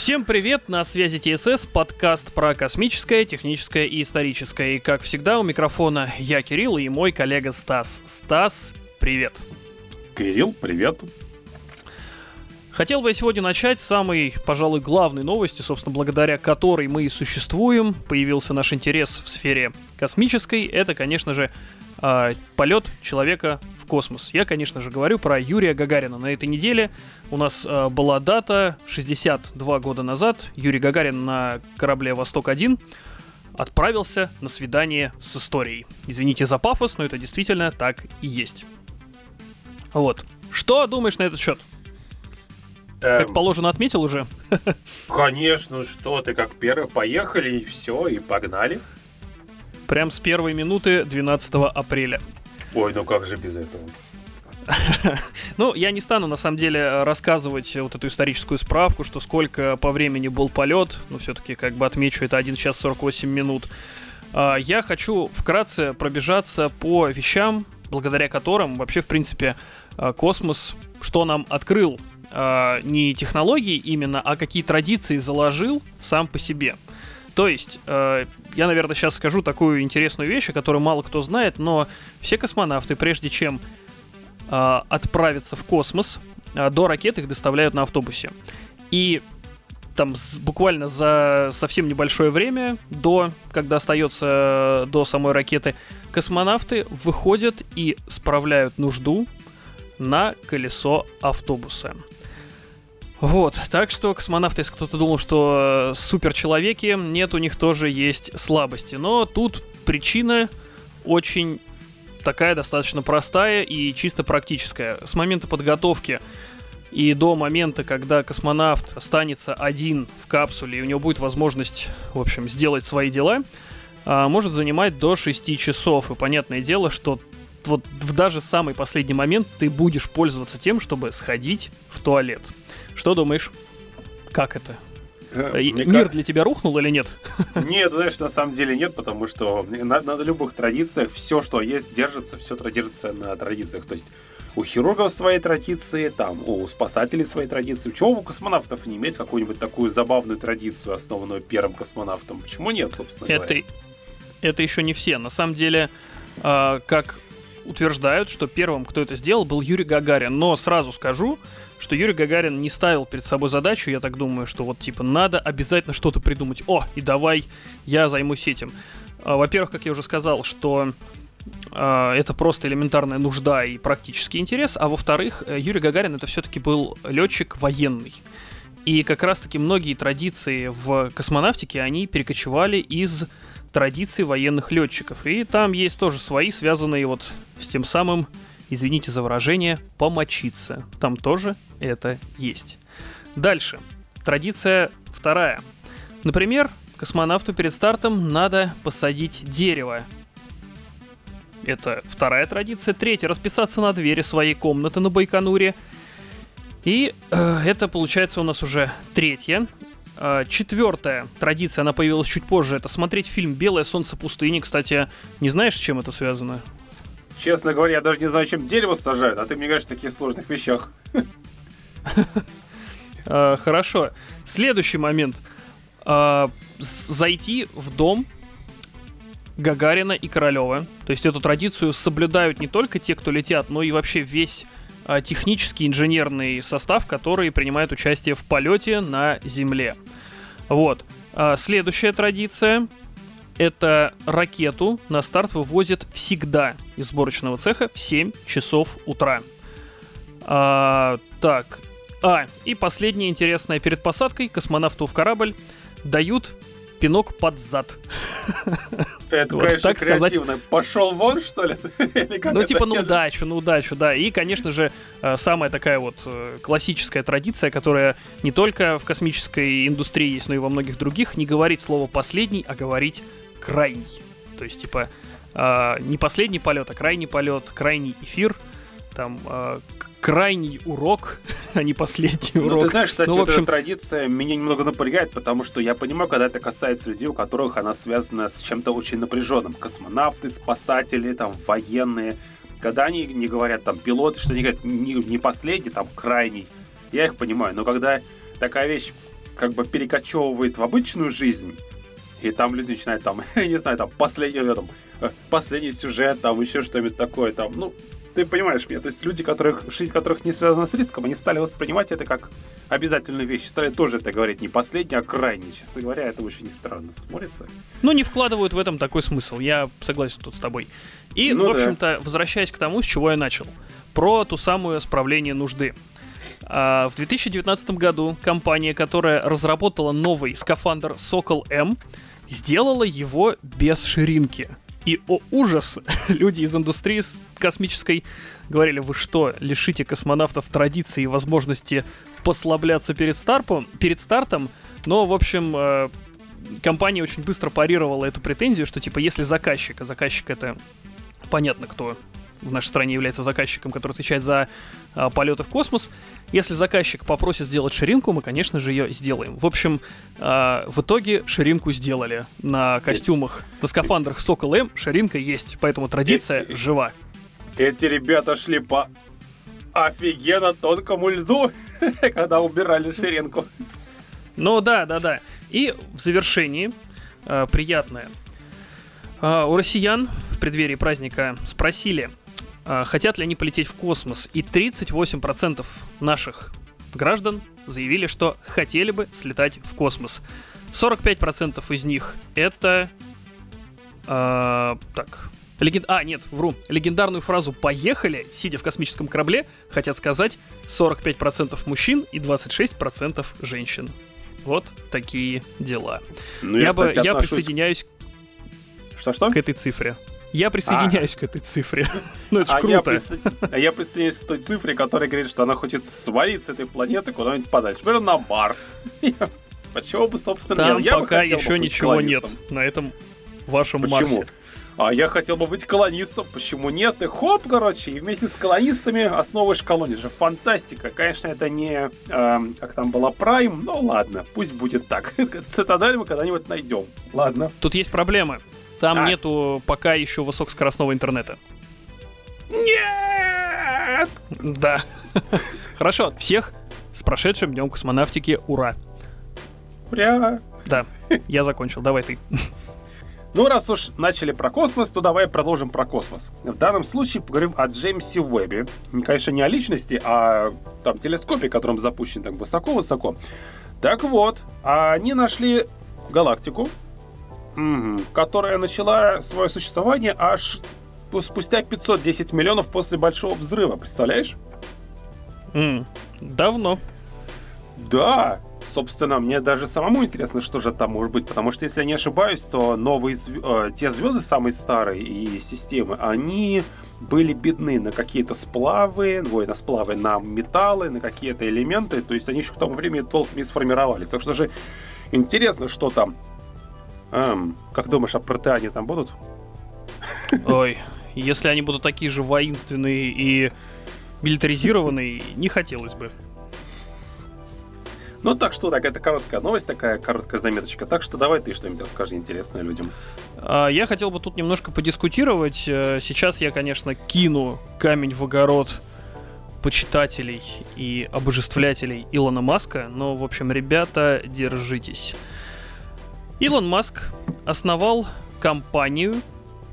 Всем привет, на связи ТСС, подкаст про космическое, техническое и историческое. И как всегда у микрофона я, Кирилл, и мой коллега Стас. Стас, привет. Кирилл, привет. Хотел бы я сегодня начать с самой, пожалуй, главной новости, собственно, благодаря которой мы и существуем, появился наш интерес в сфере космической. Это, конечно же, э, полет человека космос. Я, конечно же, говорю про Юрия Гагарина. На этой неделе у нас э, была дата 62 года назад. Юрий Гагарин на корабле «Восток-1» отправился на свидание с историей. Извините за пафос, но это действительно так и есть. Вот. Что думаешь на этот счет? Как Эм, положено, отметил уже? Конечно, что ты как первый, поехали и все, и погнали. Прям с первой минуты 12 апреля. Ой, ну как же без этого? Ну, я не стану, на самом деле, рассказывать вот эту историческую справку, что сколько по времени был полет, но все-таки, как бы отмечу, это 1 час 48 минут. А, Я хочу вкратце пробежаться по вещам, благодаря которым вообще, в принципе, а, космос, что нам открыл, а, не технологии именно, а какие традиции заложил сам по себе. То есть, я, наверное, сейчас скажу такую интересную вещь, о которой мало кто знает, но все космонавты, прежде чем э, отправиться в космос, э, до ракет их доставляют на автобусе. И там с- буквально за совсем небольшое время, до, когда остается э, до самой ракеты, космонавты выходят и справляют нужду на колесо автобуса. Вот, так что космонавты, если кто-то думал, что э, суперчеловеки, нет, у них тоже есть слабости. Но тут причина очень такая достаточно простая и чисто практическая. С момента подготовки и до момента, когда космонавт останется один в капсуле, и у него будет возможность, в общем, сделать свои дела, а, может занимать до 6 часов. И понятное дело, что вот в даже самый последний момент ты будешь пользоваться тем, чтобы сходить в туалет. Что думаешь? Как это? Э, И мне Мир ка- для тебя рухнул или нет? Нет, знаешь, на самом деле нет, потому что на, на любых традициях все, что есть, держится, все держится на традициях. То есть у хирургов свои традиции, там, у спасателей свои традиции. Почему у космонавтов не иметь какую-нибудь такую забавную традицию, основанную первым космонавтом? Почему нет, собственно Это, говоря? это еще не все. На самом деле, а, как утверждают, что первым, кто это сделал, был Юрий Гагарин. Но сразу скажу, что Юрий Гагарин не ставил перед собой задачу, я так думаю, что вот типа надо обязательно что-то придумать. О, и давай я займусь этим. А, Во-первых, как я уже сказал, что а, это просто элементарная нужда и практический интерес, а во-вторых, э, Юрий Гагарин это все-таки был летчик военный. И как раз-таки многие традиции в космонавтике, они перекочевали из традиций военных летчиков. И там есть тоже свои, связанные вот с тем самым, извините за выражение, помочиться. Там тоже это есть. Дальше. Традиция вторая. Например, космонавту перед стартом надо посадить дерево. Это вторая традиция. Третья. Расписаться на двери своей комнаты на Байконуре. И э, это получается у нас уже третья. Э, четвертая традиция, она появилась чуть позже. Это смотреть фильм «Белое солнце пустыни». Кстати, не знаешь, с чем это связано? Честно говоря, я даже не знаю, чем дерево сажают, а ты мне говоришь о таких сложных вещах. Э, хорошо. Следующий момент. С- зайти в дом Гагарина и Королева. То есть эту традицию соблюдают не только те, кто летят, но и вообще весь э, технический инженерный состав, который принимает участие в полете на Земле. Вот. А, Следующая традиция это ракету на старт вывозят всегда из сборочного цеха в 7 часов утра. А, так, а, и последнее интересное. Перед посадкой космонавту в корабль дают пинок под зад. Это, Вот конечно, так сказать. креативно. Пошел вон, что ли? Ну, типа, на Я- удачу, на удачу, да. И, конечно же, э, самая такая вот э, классическая традиция, которая не только в космической индустрии есть, но и во многих других, не говорить слово «последний», а говорить «крайний». То есть, типа, э, не последний полет, а крайний полет, крайний эфир, там, э, к- крайний урок, а не последний Ну, урок. ты знаешь, кстати, Ну, вот общем- эта традиция меня немного напрягает, потому что я понимаю, когда это касается людей, у которых она связана с чем-то очень напряженным. Космонавты, спасатели, там, военные. Когда они не говорят, там, пилоты, что они говорят, не, не последний, там, крайний. Я их понимаю, но когда такая вещь как бы перекочевывает в обычную жизнь, и там люди начинают там, не знаю, там последний, там, э, последний сюжет, там еще что-нибудь такое, там, ну, ты понимаешь меня, то есть люди, которых, жизнь которых не связана с риском, они стали воспринимать это как обязательную вещь. Стали тоже это говорить не последний, а крайний. Честно говоря, это очень странно смотрится. Ну, не вкладывают в этом такой смысл. Я согласен тут с тобой. И, ну, в общем-то, да. возвращаясь к тому, с чего я начал. Про ту самую справление нужды. А, в 2019 году компания, которая разработала новый скафандр Сокол М, сделала его без ширинки. И, о ужас, люди из индустрии космической говорили, вы что, лишите космонавтов традиции и возможности послабляться перед, старпом, перед стартом? Но, в общем, э, компания очень быстро парировала эту претензию, что, типа, если заказчик, а заказчик это понятно кто в нашей стране является заказчиком, который отвечает за а, полеты в космос. Если заказчик попросит сделать ширинку, мы, конечно же, ее сделаем. В общем, а, в итоге ширинку сделали на костюмах, на скафандрах Сокол М. Ширинка есть, поэтому традиция э, жива. Эти ребята шли по офигенно тонкому льду, когда убирали ширинку. Ну да, да, да. И в завершении э, приятное. Э, у россиян в преддверии праздника спросили, хотят ли они полететь в космос. И 38% наших граждан заявили, что хотели бы слетать в космос. 45% из них это... Э, так, Леген... А, нет, вру. Легендарную фразу «поехали», сидя в космическом корабле, хотят сказать 45% мужчин и 26% женщин. Вот такие дела. Ну, я, я, бы, я присоединяюсь Что-что? к этой цифре. Я присоединяюсь а. к этой цифре. Ну, это а круто. Я присо... А я присоединяюсь к той цифре, которая говорит, что она хочет свалить с этой планеты куда-нибудь подальше. Например, на Марс. Почему бы, собственно, Там я пока еще ничего нет на этом вашем Почему? Марсе. А я хотел бы быть колонистом. Почему нет? И хоп, короче, и вместе с колонистами основываешь колонию. же фантастика. Конечно, это не, э, как там была, Прайм, но ладно, пусть будет так. Цитадель мы когда-нибудь найдем. Ладно. Тут есть проблемы. Там а. нету пока еще высокоскоростного интернета. Нет! Да. Хорошо, всех с прошедшим днем космонавтики. Ура! Ура! Да, я закончил. Давай ты. Ну, раз уж начали про космос, то давай продолжим про космос. В данном случае поговорим о Джеймсе Уэббе. Конечно, не о личности, а там телескопе, которым запущен так высоко-высоко. Так вот, они нашли галактику, Угу. Которая начала свое существование аж спустя 510 миллионов после Большого Взрыва, представляешь? Mm. Давно. Да, собственно, мне даже самому интересно, что же там может быть, потому что, если я не ошибаюсь, то новые э, те звезды самые старые и системы, они были бедны на какие-то сплавы, ой, на сплавы, на металлы, на какие-то элементы, то есть они еще к тому времени толком не сформировались. Так что же интересно, что там Эм, как думаешь, а протеане там будут? Ой, если они будут такие же воинственные и милитаризированные, не хотелось бы. Ну так что, так, это короткая новость, такая короткая заметочка. Так что давай ты что-нибудь расскажи интересное людям. А, я хотел бы тут немножко подискутировать. Э, сейчас я, конечно, кину камень в огород почитателей и обожествлятелей Илона Маска, но, в общем, ребята, держитесь. Илон Маск основал компанию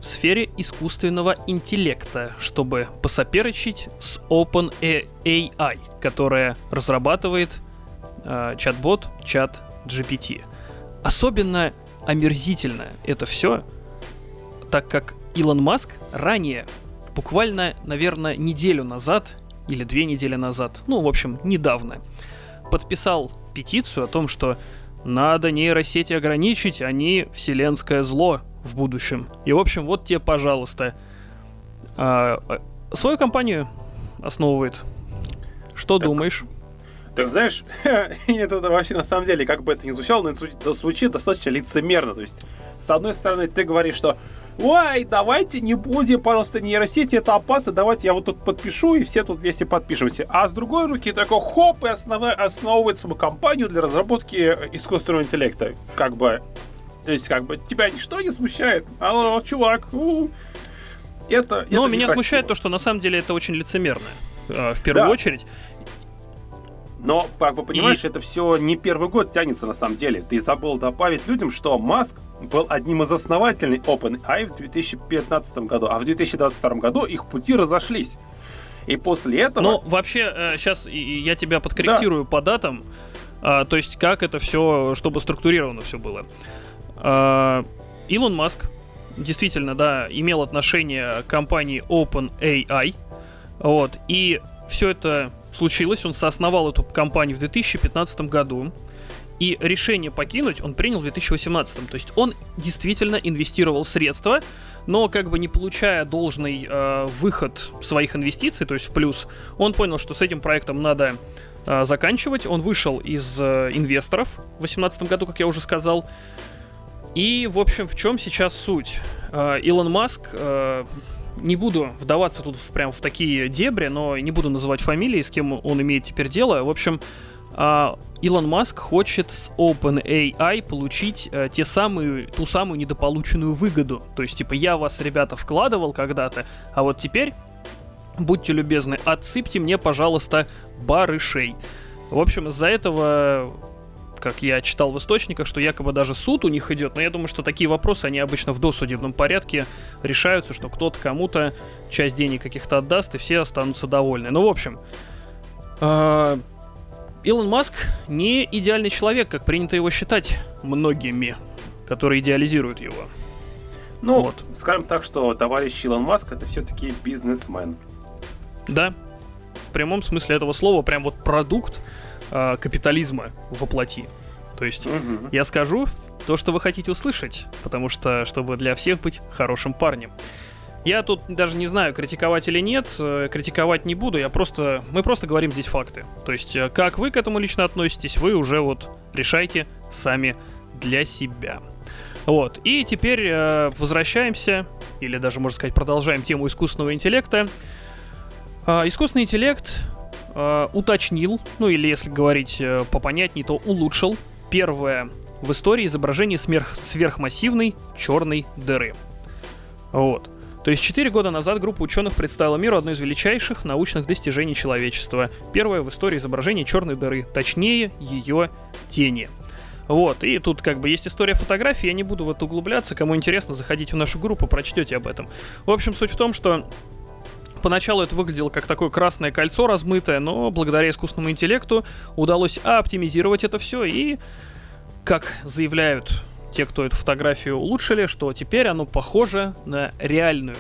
в сфере искусственного интеллекта, чтобы посоперничать с OpenAI, которая разрабатывает э, чат-бот чат GPT. Особенно омерзительно это все, так как Илон Маск ранее, буквально, наверное, неделю назад или две недели назад, ну, в общем, недавно, подписал петицию о том, что надо нейросети ограничить, они вселенское зло в будущем. И, в общем, вот тебе, пожалуйста. А, а свою компанию основывает. Что так, думаешь? Так знаешь, это вообще на самом деле, как бы это ни звучало, но это звучит достаточно лицемерно. То есть, с одной стороны, ты говоришь, что ой, давайте не будем, пожалуйста, нейросети, это опасно, давайте я вот тут подпишу, и все тут вместе подпишемся. А с другой руки такой хоп, и основной, основывает свою компанию для разработки искусственного интеллекта. Как бы, то есть, как бы, тебя ничто не смущает. Алло, чувак, у, это, Но это меня смущает то, что на самом деле это очень лицемерно, э, в первую да. очередь. Но, как бы понимаешь, и... это все не первый год тянется на самом деле. Ты забыл добавить людям, что Маск был одним из основателей OpenAI в 2015 году, а в 2022 году их пути разошлись. И после этого... Ну, вообще, сейчас э, я тебя подкорректирую да. по датам. А, то есть, как это все, чтобы структурировано все было. А, Илон Маск действительно, да, имел отношение к компании OpenAI. Вот, и все это случилось, он соосновал эту компанию в 2015 году. И решение покинуть он принял в 2018. То есть он действительно инвестировал средства, но как бы не получая должный э, выход своих инвестиций, то есть в плюс, он понял, что с этим проектом надо э, заканчивать. Он вышел из э, инвесторов в 2018 году, как я уже сказал. И, в общем, в чем сейчас суть? Э, Илон Маск э, не буду вдаваться тут в, прям в такие дебри, но не буду называть фамилии, с кем он имеет теперь дело. В общем, Илон Маск хочет с OpenAI получить э, те самые, ту самую недополученную выгоду. То есть, типа, я вас, ребята, вкладывал когда-то, а вот теперь, будьте любезны, отсыпьте мне, пожалуйста, барышей. В общем, из-за этого как я читал в источниках, что якобы даже суд у них идет, но я думаю, что такие вопросы, они обычно в досудебном порядке решаются, что кто-то кому-то часть денег каких-то отдаст, и все останутся довольны. Ну, в общем, э, Илон Маск не идеальный человек, как принято его считать многими, которые идеализируют его. Ну, вот. скажем так, что товарищ Илон Маск это все-таки бизнесмен. Да, в прямом смысле этого слова, прям вот продукт э, капитализма воплоти. То есть угу. я скажу то, что вы хотите услышать, потому что, чтобы для всех быть хорошим парнем. Я тут даже не знаю, критиковать или нет, э, критиковать не буду, я просто, мы просто говорим здесь факты. То есть, э, как вы к этому лично относитесь, вы уже вот решайте сами для себя. Вот, и теперь э, возвращаемся, или даже, можно сказать, продолжаем тему искусственного интеллекта. Э, искусственный интеллект э, уточнил, ну или если говорить э, попонятней, то улучшил первое в истории изображение сверх, сверхмассивной черной дыры. Вот. То есть 4 года назад группа ученых представила миру одно из величайших научных достижений человечества. Первое в истории изображение черной дыры, точнее ее тени. Вот, и тут как бы есть история фотографии, я не буду в это углубляться, кому интересно, заходите в нашу группу, прочтете об этом. В общем, суть в том, что Поначалу это выглядело как такое красное кольцо размытое, но благодаря искусственному интеллекту удалось оптимизировать это все и, как заявляют те, кто эту фотографию улучшили, что теперь оно похоже на реальную,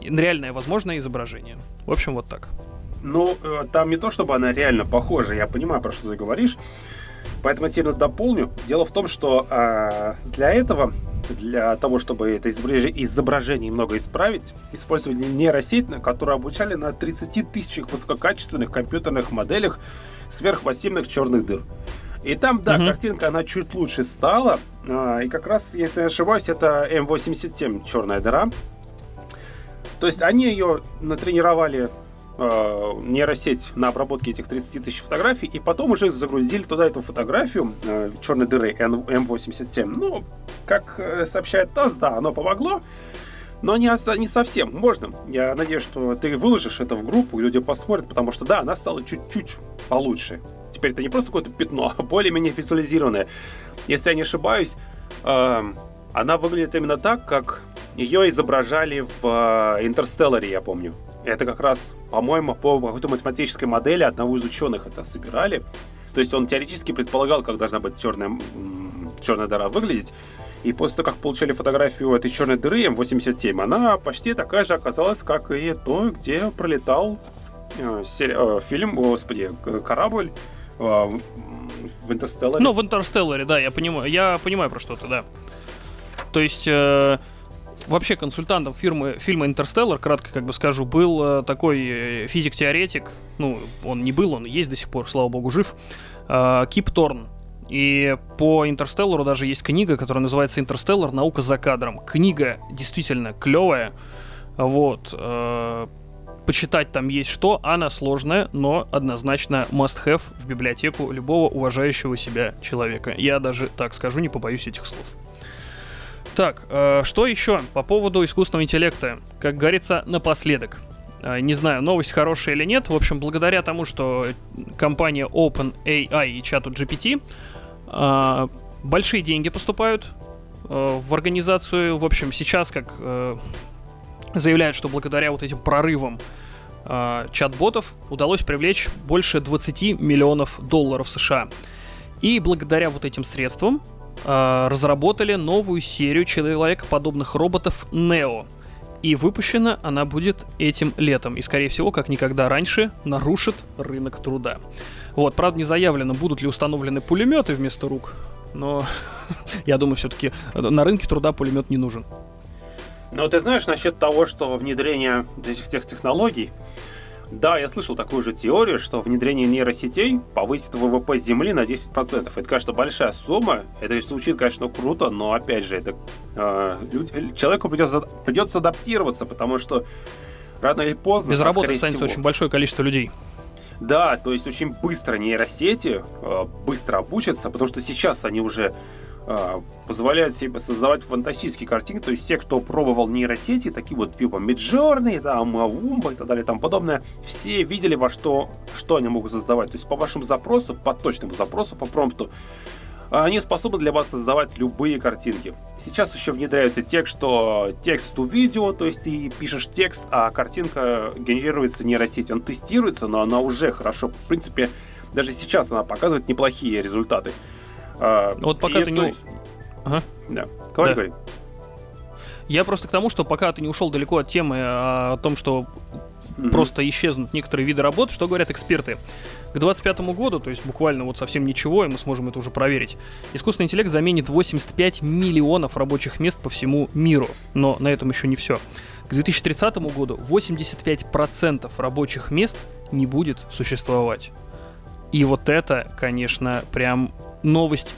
реальное возможное изображение. В общем, вот так. Ну, э, там не то, чтобы она реально похожа, я понимаю, про что ты говоришь. Поэтому я тебе дополню. Дело в том, что э, для этого, для того, чтобы это изображение, изображение немного исправить, использовали нейросеть, на которую обучали на 30 тысячах высококачественных компьютерных моделях сверхмассивных черных дыр. И там, да, угу. картинка, она чуть лучше стала. Э, и как раз, если не ошибаюсь, это М87 черная дыра. То есть они ее натренировали э, нейросеть на обработке этих 30 тысяч фотографий, и потом уже загрузили туда эту фотографию э, черной дыры М87. Ну, как э, сообщает ТАСС, да, оно помогло, но не, не совсем. Можно. Я надеюсь, что ты выложишь это в группу, и люди посмотрят, потому что, да, она стала чуть-чуть получше. Теперь это не просто какое-то пятно, а более-менее визуализированное. Если я не ошибаюсь, э, она выглядит именно так, как ее изображали в э, Интерстелларе, я помню. Это как раз, по-моему, по какой-то математической модели одного из ученых это собирали. То есть он теоретически предполагал, как должна быть черная, черная дыра выглядеть. И после того, как получили фотографию этой черной дыры М87, она почти такая же оказалась, как и то, где пролетал э, сери- э, фильм, господи, корабль в Интерстелларе. Ну, в Интерстелларе, да, я понимаю, я понимаю про что-то, да. То есть... Э вообще консультантом фирмы, фильма «Интерстеллар», кратко как бы скажу, был э, такой э, физик-теоретик, ну, он не был, он есть до сих пор, слава богу, жив, э, Кип Торн. И по «Интерстеллару» даже есть книга, которая называется «Интерстеллар. Наука за кадром». Книга действительно клевая, вот, э, почитать там есть что, она сложная, но однозначно must-have в библиотеку любого уважающего себя человека. Я даже так скажу, не побоюсь этих слов. Так, э, что еще по поводу искусственного интеллекта? Как говорится, напоследок. А, не знаю, новость хорошая или нет. В общем, благодаря тому, что компания OpenAI и чату GPT а, большие деньги поступают а, в организацию. В общем, сейчас, как заявляют, что благодаря вот этим прорывам чат-ботов удалось привлечь больше 20 миллионов долларов США. И благодаря вот этим средствам разработали новую серию человекоподобных роботов Neo — и выпущена она будет этим летом. И, скорее всего, как никогда раньше, нарушит рынок труда. Вот, правда, не заявлено, будут ли установлены пулеметы вместо рук. Но я думаю, все-таки на рынке труда пулемет не нужен. Ну, ты знаешь, насчет того, что внедрение этих тех технологий да, я слышал такую же теорию, что внедрение нейросетей повысит ВВП Земли на 10%. Это, конечно, большая сумма. Это звучит, конечно, круто, но, опять же, это э, люд, человеку придется, придется адаптироваться, потому что рано или поздно... Без работы останется всего, очень большое количество людей. Да, то есть очень быстро нейросети э, быстро обучатся, потому что сейчас они уже позволяют себе создавать фантастические картинки. То есть все, кто пробовал нейросети, такие вот типа Midjourney, там, Умба и так далее тому подобное, все видели, во что, что они могут создавать. То есть по вашему запросу, по точному запросу, по промпту, они способны для вас создавать любые картинки. Сейчас еще внедряется текст, что текст у видео, то есть ты пишешь текст, а картинка генерируется нейросеть. Он тестируется, но она уже хорошо. В принципе, даже сейчас она показывает неплохие результаты. А, вот пока ты не... Ага. Да, говори, да. говори. Я просто к тому, что пока ты не ушел далеко от темы а, о том, что mm-hmm. просто исчезнут некоторые виды работ, что говорят эксперты. К 2025 году, то есть буквально вот совсем ничего, и мы сможем это уже проверить, искусственный интеллект заменит 85 миллионов рабочих мест по всему миру. Но на этом еще не все. К 2030 году 85% рабочих мест не будет существовать. И вот это, конечно, прям новость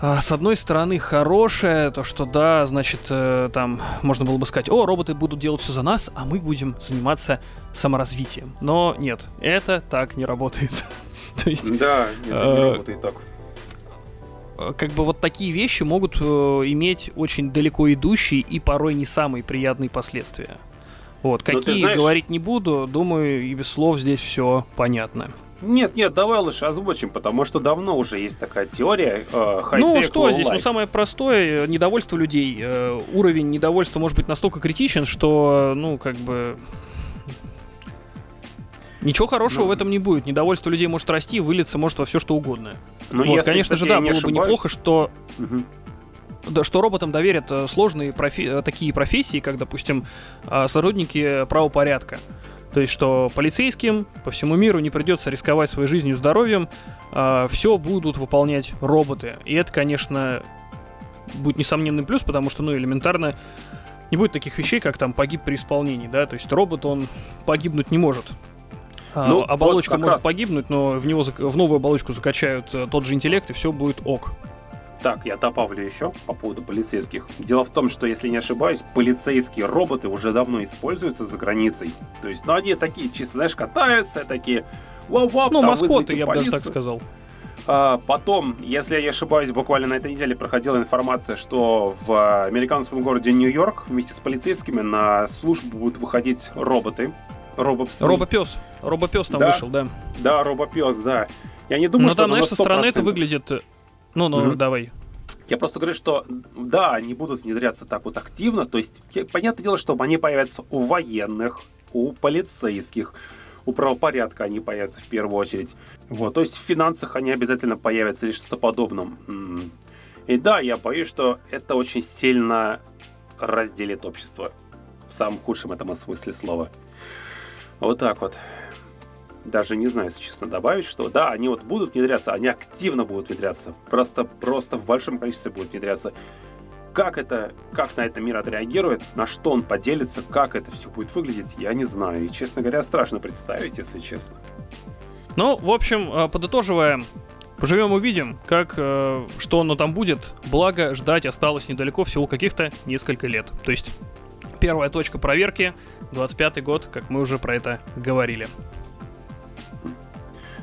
а, с одной стороны, хорошая, то что да, значит, э, там можно было бы сказать, о, роботы будут делать все за нас, а мы будем заниматься саморазвитием. Но нет, это так не работает. то есть... Да, это не э, работает так. Э, как бы вот такие вещи могут иметь очень далеко идущие и порой не самые приятные последствия. Вот, какие знаешь... говорить не буду, думаю, и без слов здесь все понятно. Нет, нет, давай лучше озвучим, потому что давно уже есть такая теория. Э, ну что здесь? Life. Ну самое простое, недовольство людей. Э, уровень недовольства может быть настолько критичен, что, ну, как бы... Ничего хорошего ну, в этом не будет. Недовольство людей может расти, вылиться может во все что угодно. Ну, вот, если, конечно кстати, же, да, было ошибаюсь. бы неплохо, что угу да, что роботам доверят э, сложные профи- э, такие профессии, как, допустим, сотрудники правопорядка. То есть, что полицейским по всему миру не придется рисковать своей жизнью и здоровьем, а, все будут выполнять роботы. И это, конечно, будет несомненный плюс, потому что, ну, элементарно не будет таких вещей, как там погиб при исполнении, да, то есть робот, он погибнуть не может. А, ну, оболочка вот может раз... погибнуть, но в него в новую оболочку закачают э, тот же интеллект, и все будет ок. Так, я добавлю еще по поводу полицейских. Дело в том, что, если не ошибаюсь, полицейские роботы уже давно используются за границей. То есть, ну, они такие, чисто, знаешь, катаются, такие... Воп-воп, ну, маскоты, я бы даже так сказал. А, потом, если я не ошибаюсь, буквально на этой неделе проходила информация, что в американском городе Нью-Йорк вместе с полицейскими на службу будут выходить роботы. Робопсы. Робопес. Робопес там да, вышел, да. Да, робопес, да. Я не думаю, Но что там, знаешь, со стороны это выглядит ну, ну, mm давай. Я просто говорю, что да, они будут внедряться так вот активно. То есть, понятное дело, что они появятся у военных, у полицейских, у правопорядка они появятся в первую очередь. Вот, то есть в финансах они обязательно появятся или что-то подобном. И да, я боюсь, что это очень сильно разделит общество. В самом худшем этом смысле слова. Вот так вот даже не знаю, если честно, добавить, что да, они вот будут внедряться, они активно будут внедряться, просто, просто в большом количестве будут внедряться. Как это, как на это мир отреагирует, на что он поделится, как это все будет выглядеть, я не знаю. И, честно говоря, страшно представить, если честно. Ну, в общем, э, подытоживая, поживем увидим, как, э, что оно там будет. Благо, ждать осталось недалеко, всего каких-то несколько лет. То есть, первая точка проверки, 25 год, как мы уже про это говорили.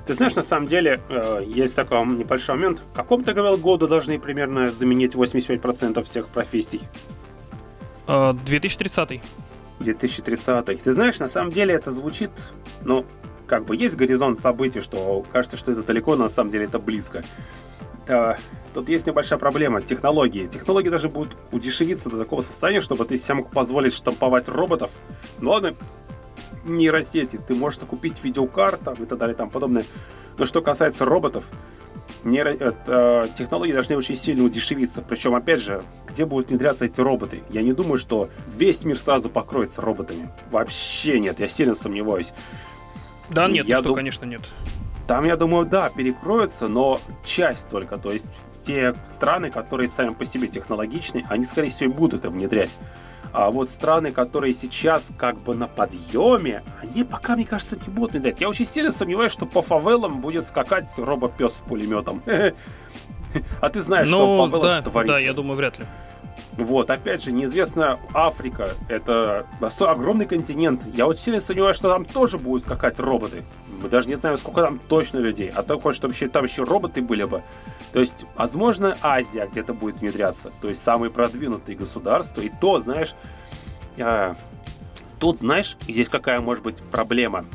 Ты знаешь, на самом деле, э, есть такой небольшой момент. В каком ты говорил году должны примерно заменить 85% всех профессий? 2030. 2030-х. Ты знаешь, на самом деле это звучит, ну, как бы есть горизонт событий, что кажется, что это далеко, но на самом деле это близко. А, тут есть небольшая проблема. Технологии. Технологии даже будут удешевиться до такого состояния, чтобы ты себе мог позволить штамповать роботов. Ну ладно, нейросети. Ты можешь купить видеокарт там, и так далее, там подобное. Но что касается роботов, нейро... это, технологии должны очень сильно удешевиться. Причем, опять же, где будут внедряться эти роботы? Я не думаю, что весь мир сразу покроется роботами. Вообще нет, я сильно сомневаюсь. Да, нет, я что, дум... конечно, нет. Там, я думаю, да, перекроются, но часть только. То есть те страны, которые сами по себе технологичны, они, скорее всего, и будут это внедрять. А вот страны, которые сейчас как бы на подъеме, они пока, мне кажется, не будут внедрять. Я очень сильно сомневаюсь, что по фавелам будет скакать робопес с пулеметом. А ты знаешь, что в фавелах творится. Да, я думаю, вряд ли. Вот, опять же, неизвестно, Африка, это огромный континент. Я очень сильно сомневаюсь, что там тоже будут скакать роботы. Мы даже не знаем, сколько там точно людей. А так хочешь, чтобы там еще роботы были бы. То есть, возможно, Азия где-то будет внедряться. То есть, самые продвинутые государства. И то, знаешь, а, тут, знаешь, здесь какая может быть проблема.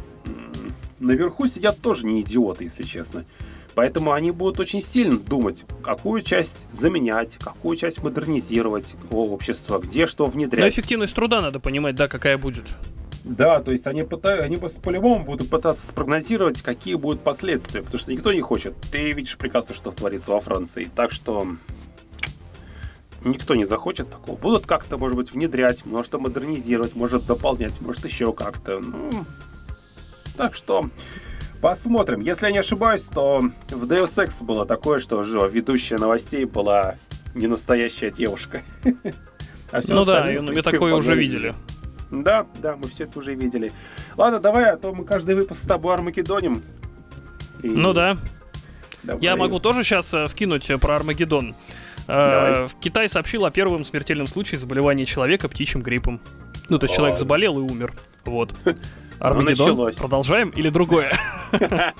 Наверху сидят тоже не идиоты, если честно. Поэтому они будут очень сильно думать, какую часть заменять, какую часть модернизировать общество, где что внедрять. Но эффективность труда надо понимать, да, какая будет. Да, то есть они, пытаются, они по-любому будут пытаться спрогнозировать, какие будут последствия, потому что никто не хочет. Ты видишь прекрасно, что творится во Франции. Так что никто не захочет такого. Будут как-то, может быть, внедрять, может, модернизировать, может, дополнять, может, еще как-то. Ну, так что Посмотрим. Если я не ошибаюсь, то в Deus Ex было такое, что же ведущая новостей была не настоящая девушка. А ну да, мы такое уже видели. Да, да, мы все это уже видели. Ладно, давай, а то мы каждый выпуск с тобой Армагеддоним. И... Ну да. Давай. Я могу тоже сейчас э, вкинуть э, про Армагеддон. Э, Китай сообщил о первом смертельном случае заболевания человека птичьим гриппом. Ну, то есть человек заболел и умер. Вот. Армагеддон. Ну, Продолжаем или другое?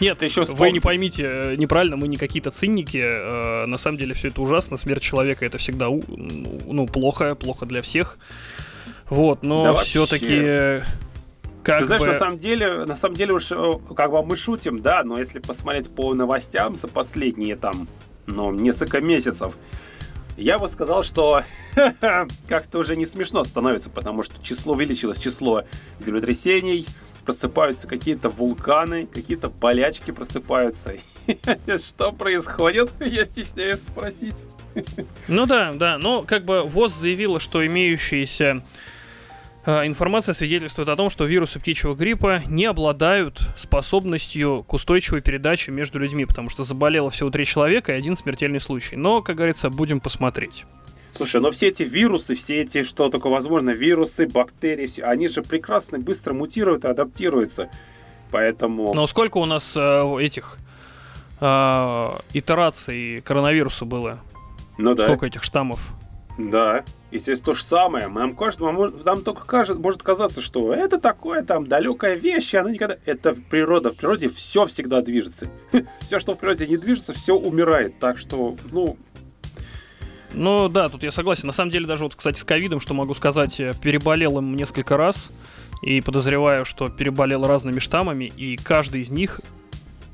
Нет, еще вы не поймите э, неправильно, мы не какие-то цинники. Э, на самом деле все это ужасно. Смерть человека это всегда ну, плохо, плохо для всех. Вот, но все-таки как Ты знаешь, бы... на самом деле, на самом деле уж э, как бы мы шутим, да, но если посмотреть по новостям за последние там, ну, несколько месяцев, я бы сказал, что как-то уже не смешно становится, потому что число увеличилось, число землетрясений, просыпаются какие-то вулканы, какие-то болячки просыпаются. Что происходит? Я стесняюсь спросить. Ну да, да, но как бы ВОЗ заявила, что имеющиеся информация свидетельствует о том, что вирусы птичьего гриппа не обладают способностью к устойчивой передаче между людьми, потому что заболело всего три человека и один смертельный случай. Но, как говорится, будем посмотреть. Слушай, но все эти вирусы, все эти, что только возможно, вирусы, бактерии, все, они же прекрасно, быстро мутируют и адаптируются. Поэтому... Но сколько у нас э, этих э, итераций коронавируса было? Ну да. Сколько этих штаммов? Да, естественно, то же самое. Нам, кажется, нам только кажется, может казаться, что это такое там далекая вещь, и оно никогда... Это природа. В природе все всегда движется. все, что в природе не движется, все умирает. Так что, ну, ну да, тут я согласен. На самом деле, даже вот, кстати, с ковидом, что могу сказать, переболел им несколько раз. И подозреваю, что переболел разными штаммами, и каждый из них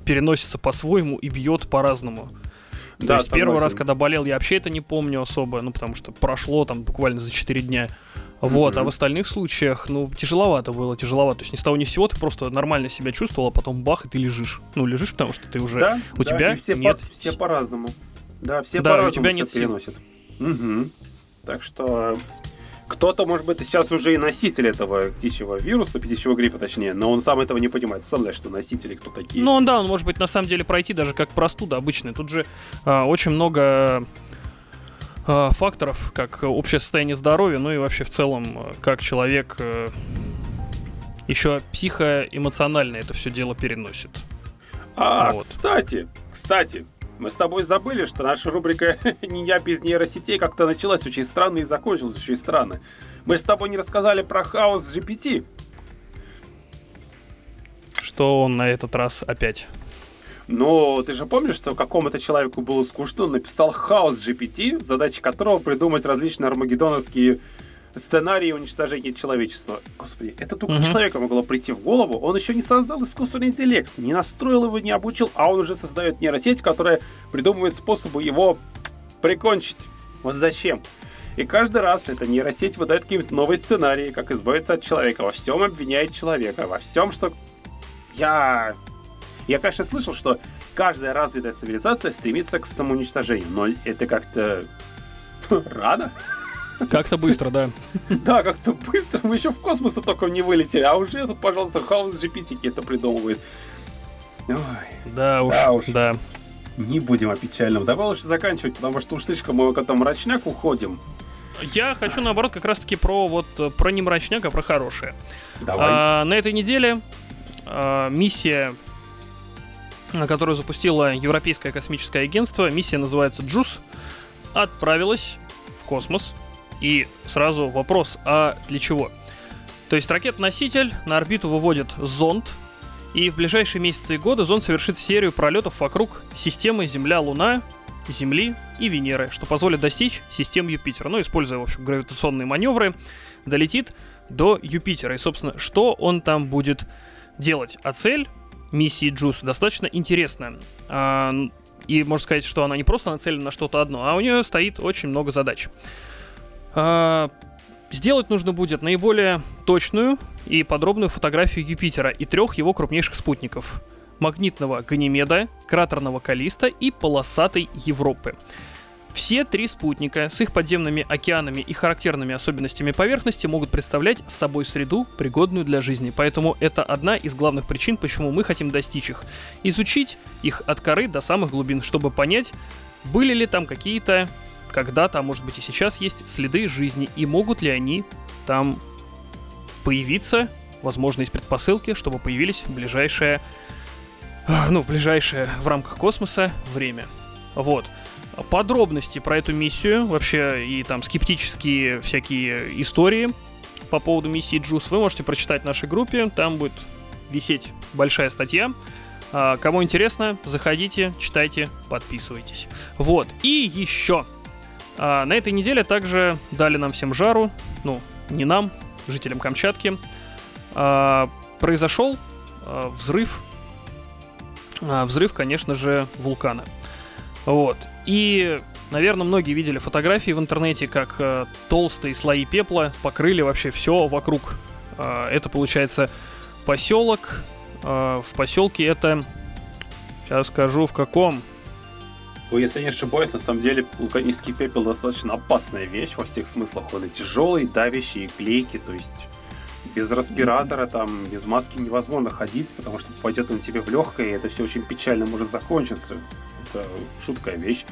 переносится по-своему и бьет по-разному. То да, есть согласен. первый раз, когда болел, я вообще это не помню особо, ну потому что прошло там буквально за 4 дня. Вот, mm-hmm. а в остальных случаях, ну, тяжеловато было, тяжеловато. То есть ни с того ни с сего ты просто нормально себя чувствовал, а потом бах, и ты лежишь. Ну, лежишь, потому что ты уже... Да, у да, тебя все нет... По, все по-разному. Да, все да, по-разному у тебя нет переносят. Угу. Так что кто-то, может быть, сейчас уже и носитель этого птичьего вируса, птичьего гриппа точнее, но он сам этого не понимает. Сам знаешь, что носители кто такие. Ну, он, да, он может быть на самом деле пройти даже как простуда обычная. Тут же э, очень много э, факторов, как общее состояние здоровья, ну и вообще в целом, как человек э, еще психоэмоционально это все дело переносит. А, вот. кстати, кстати, мы с тобой забыли, что наша рубрика «Не без нейросетей» как-то началась очень странно и закончилась очень странно. Мы с тобой не рассказали про хаос GPT. Что он на этот раз опять? Но ты же помнишь, что какому-то человеку было скучно, он написал хаос GPT, задача которого придумать различные армагеддоновские сценарии уничтожения человечества. Господи, это только угу. человеку могло прийти в голову. Он еще не создал искусственный интеллект, не настроил его, не обучил, а он уже создает нейросеть, которая придумывает способы его прикончить. Вот зачем? И каждый раз эта нейросеть выдает какие-то новые сценарии, как избавиться от человека. Во всем обвиняет человека, во всем, что... Я... Я, конечно, слышал, что каждая развитая цивилизация стремится к самоуничтожению, но это как-то рано. Как-то быстро, да. Да, как-то быстро. Мы еще в космос только не вылетели, а уже тут, пожалуйста, хаос GPT это придумывает. Ой, да уж, да. Уж. да. Не будем о печальном. Давай лучше заканчивать, потому что уж слишком мы к этому мрачняк уходим. Я хочу, наоборот, как раз-таки про вот про не мрачняк, а про хорошее. Давай. А, на этой неделе а, миссия, которую запустило Европейское космическое агентство, миссия называется JUICE, отправилась в космос. И сразу вопрос, а для чего? То есть ракет-носитель на орбиту выводит зонд, и в ближайшие месяцы и годы зонд совершит серию пролетов вокруг системы Земля-Луна, Земли и Венеры, что позволит достичь систем Юпитера. Ну, используя, в общем, гравитационные маневры, долетит до Юпитера. И, собственно, что он там будет делать? А цель миссии Джус достаточно интересная. А, и можно сказать, что она не просто нацелена на что-то одно, а у нее стоит очень много задач. А, сделать нужно будет наиболее точную и подробную фотографию Юпитера и трех его крупнейших спутников – магнитного Ганимеда, кратерного Калиста и полосатой Европы. Все три спутника с их подземными океанами и характерными особенностями поверхности могут представлять собой среду, пригодную для жизни. Поэтому это одна из главных причин, почему мы хотим достичь их. Изучить их от коры до самых глубин, чтобы понять, были ли там какие-то когда-то, а может быть и сейчас есть следы жизни, и могут ли они там появиться, возможно, из предпосылки, чтобы появились ближайшее ну, ближайшее в рамках космоса время. Вот. Подробности про эту миссию, вообще и там скептические всякие истории по поводу миссии Джус вы можете прочитать в нашей группе. Там будет висеть большая статья. А, кому интересно, заходите, читайте, подписывайтесь. Вот. И еще. А, на этой неделе также дали нам всем жару. Ну, не нам, жителям Камчатки. Произошел взрыв а, взрыв, конечно же, вулкана. Вот. И, наверное, многие видели фотографии в интернете, как э, толстые слои пепла покрыли вообще все вокруг. Э, это, получается, поселок. Э, в поселке это... Сейчас скажу, в каком. Ну, если не ошибаюсь, на самом деле вулканический пепел достаточно опасная вещь во всех смыслах. Он и тяжелый, давящий, и клейкий, то есть без респиратора, там, без маски невозможно ходить, потому что попадет он тебе в легкое, и это все очень печально может закончиться. Это шуткая вещь.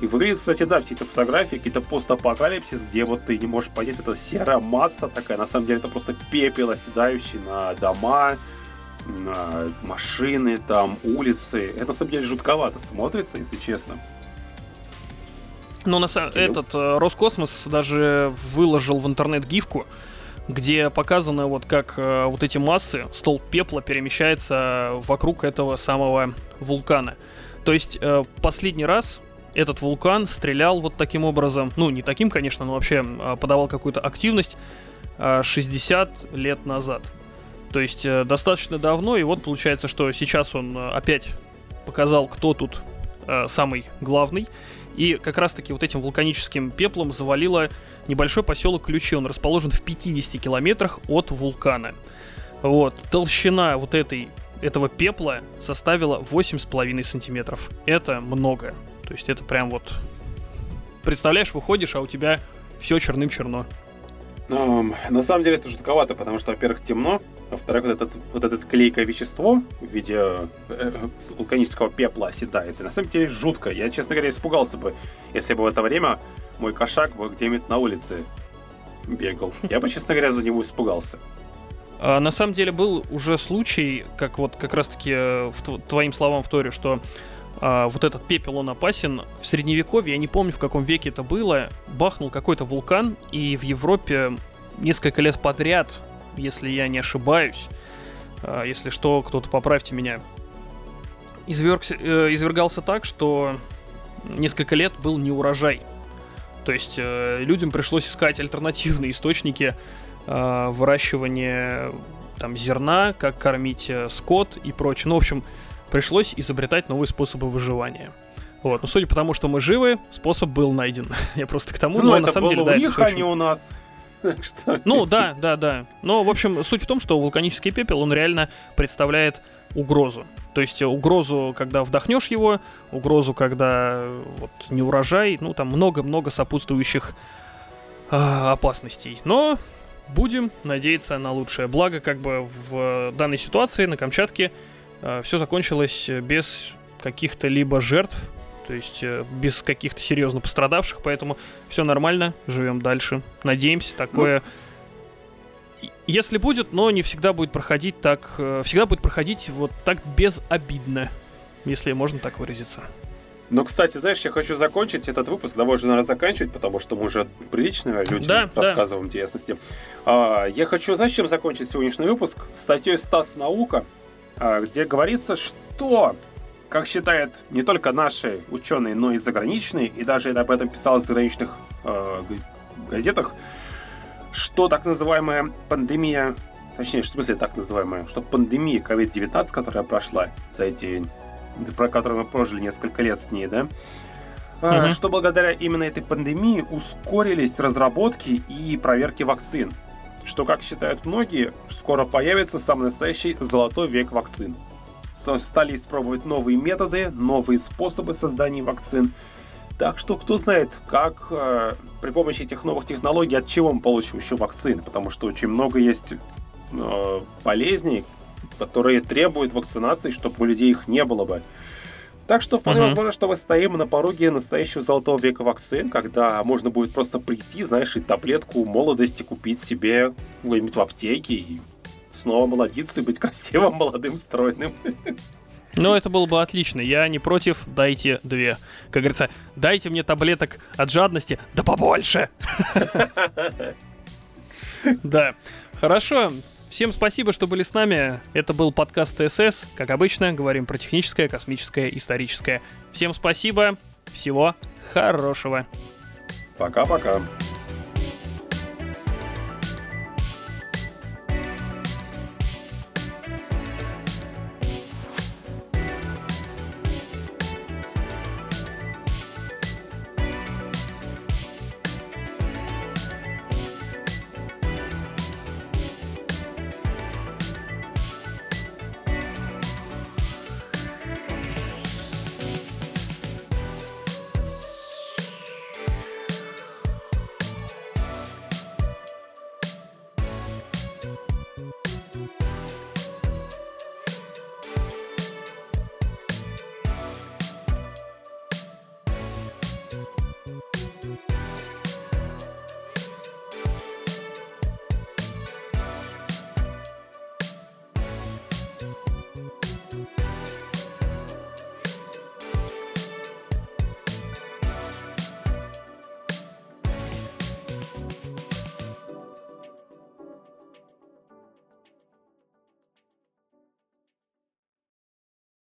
И выглядит, кстати, да, все эти фотографии, какие-то постапокалипсис, где вот ты не можешь понять, это серая масса такая, на самом деле это просто пепел, оседающий на дома, машины, там, улицы. Это на самом деле жутковато смотрится, если честно. Ну, на самом этот э, Роскосмос даже выложил в интернет гифку, где показано вот как э, вот эти массы, стол пепла перемещается вокруг этого самого вулкана. То есть э, последний раз этот вулкан стрелял вот таким образом, ну не таким, конечно, но вообще э, подавал какую-то активность э, 60 лет назад. То есть э, достаточно давно, и вот получается, что сейчас он э, опять показал, кто тут э, самый главный. И как раз-таки вот этим вулканическим пеплом завалило небольшой поселок Ключи. Он расположен в 50 километрах от вулкана. Вот. Толщина вот этой, этого пепла составила 8,5 сантиметров. Это много. То есть это прям вот... Представляешь, выходишь, а у тебя все черным-черно. На самом деле это жутковато, потому что, во-первых, темно, во-вторых, вот, этот, вот это клейкое вещество в виде э, э, вулканического пепла оседает. И на самом деле жутко. Я, честно говоря, испугался бы, если бы в это время мой кошак бы где-нибудь на улице бегал. Я бы, честно говоря, за него испугался. А, на самом деле был уже случай, как вот как раз-таки э, в твоим словам в Торе, что а, вот этот пепел, он опасен. В Средневековье, я не помню, в каком веке это было, бахнул какой-то вулкан, и в Европе несколько лет подряд, если я не ошибаюсь, а, если что, кто-то поправьте меня, извергся, э, извергался так, что несколько лет был неурожай. То есть э, людям пришлось искать альтернативные источники э, выращивания там зерна, как кормить э, скот и прочее. Ну, в общем, пришлось изобретать новые способы выживания. Вот, но судя по тому, что мы живы, способ был найден. Я просто к тому, Ну, но это на самом было деле, да, у это них, а очень- не у нас. Ну, да, да, да. Но, в общем, суть в том, что вулканический пепел, он реально представляет угрозу. То есть э, угрозу, когда вдохнешь его, угрозу, когда э, вот не урожай, ну, там много-много сопутствующих а, опасностей. Но будем надеяться на лучшее. Благо, как бы в данной ситуации на Камчатке все закончилось э, без каких-то либо жертв, то есть э, без каких-то серьезно пострадавших, поэтому все нормально, живем дальше. Надеемся, такое... И- Если будет, но не всегда будет проходить так... э, Всегда будет проходить вот так безобидно, если можно так выразиться. Ну, кстати, знаешь, я хочу закончить этот выпуск. Давай уже, наверное, заканчивать, потому что мы уже прилично людям Да, да. рассказываем интересности. А, я хочу, знаешь, чем закончить сегодняшний выпуск? Статьей «Стас Наука», где говорится, что, как считают не только наши ученые, но и заграничные, и даже об этом писалось в заграничных э, газетах, что так называемая пандемия, точнее, в смысле так называемая, что пандемия COVID-19, которая прошла за эти про которую мы прожили несколько лет с ней, да, а, Мгм. что благодаря именно этой пандемии ускорились разработки и проверки вакцин. Что, как считают многие, скоро появится самый настоящий золотой век вакцин. Стали испробовать новые методы, новые способы создания вакцин. Так что кто знает, как э, при помощи этих новых технологий от чего мы получим еще вакцины, потому что очень много есть э, болезней, которые требуют вакцинации, чтобы у людей их не было бы. Так что вполне Мгм. возможно, что мы стоим на пороге настоящего золотого века вакцин, когда можно будет просто прийти, знаешь, и таблетку молодости купить себе где-нибудь в аптеке и снова молодиться и быть красивым, молодым, стройным. Но это было бы отлично. Я не против, дайте две. Как говорится, дайте мне таблеток от жадности, да побольше. Да. Хорошо. Всем спасибо, что были с нами. Это был подкаст ТСС. Как обычно, говорим про техническое, космическое, историческое. Всем спасибо. Всего хорошего. Пока-пока.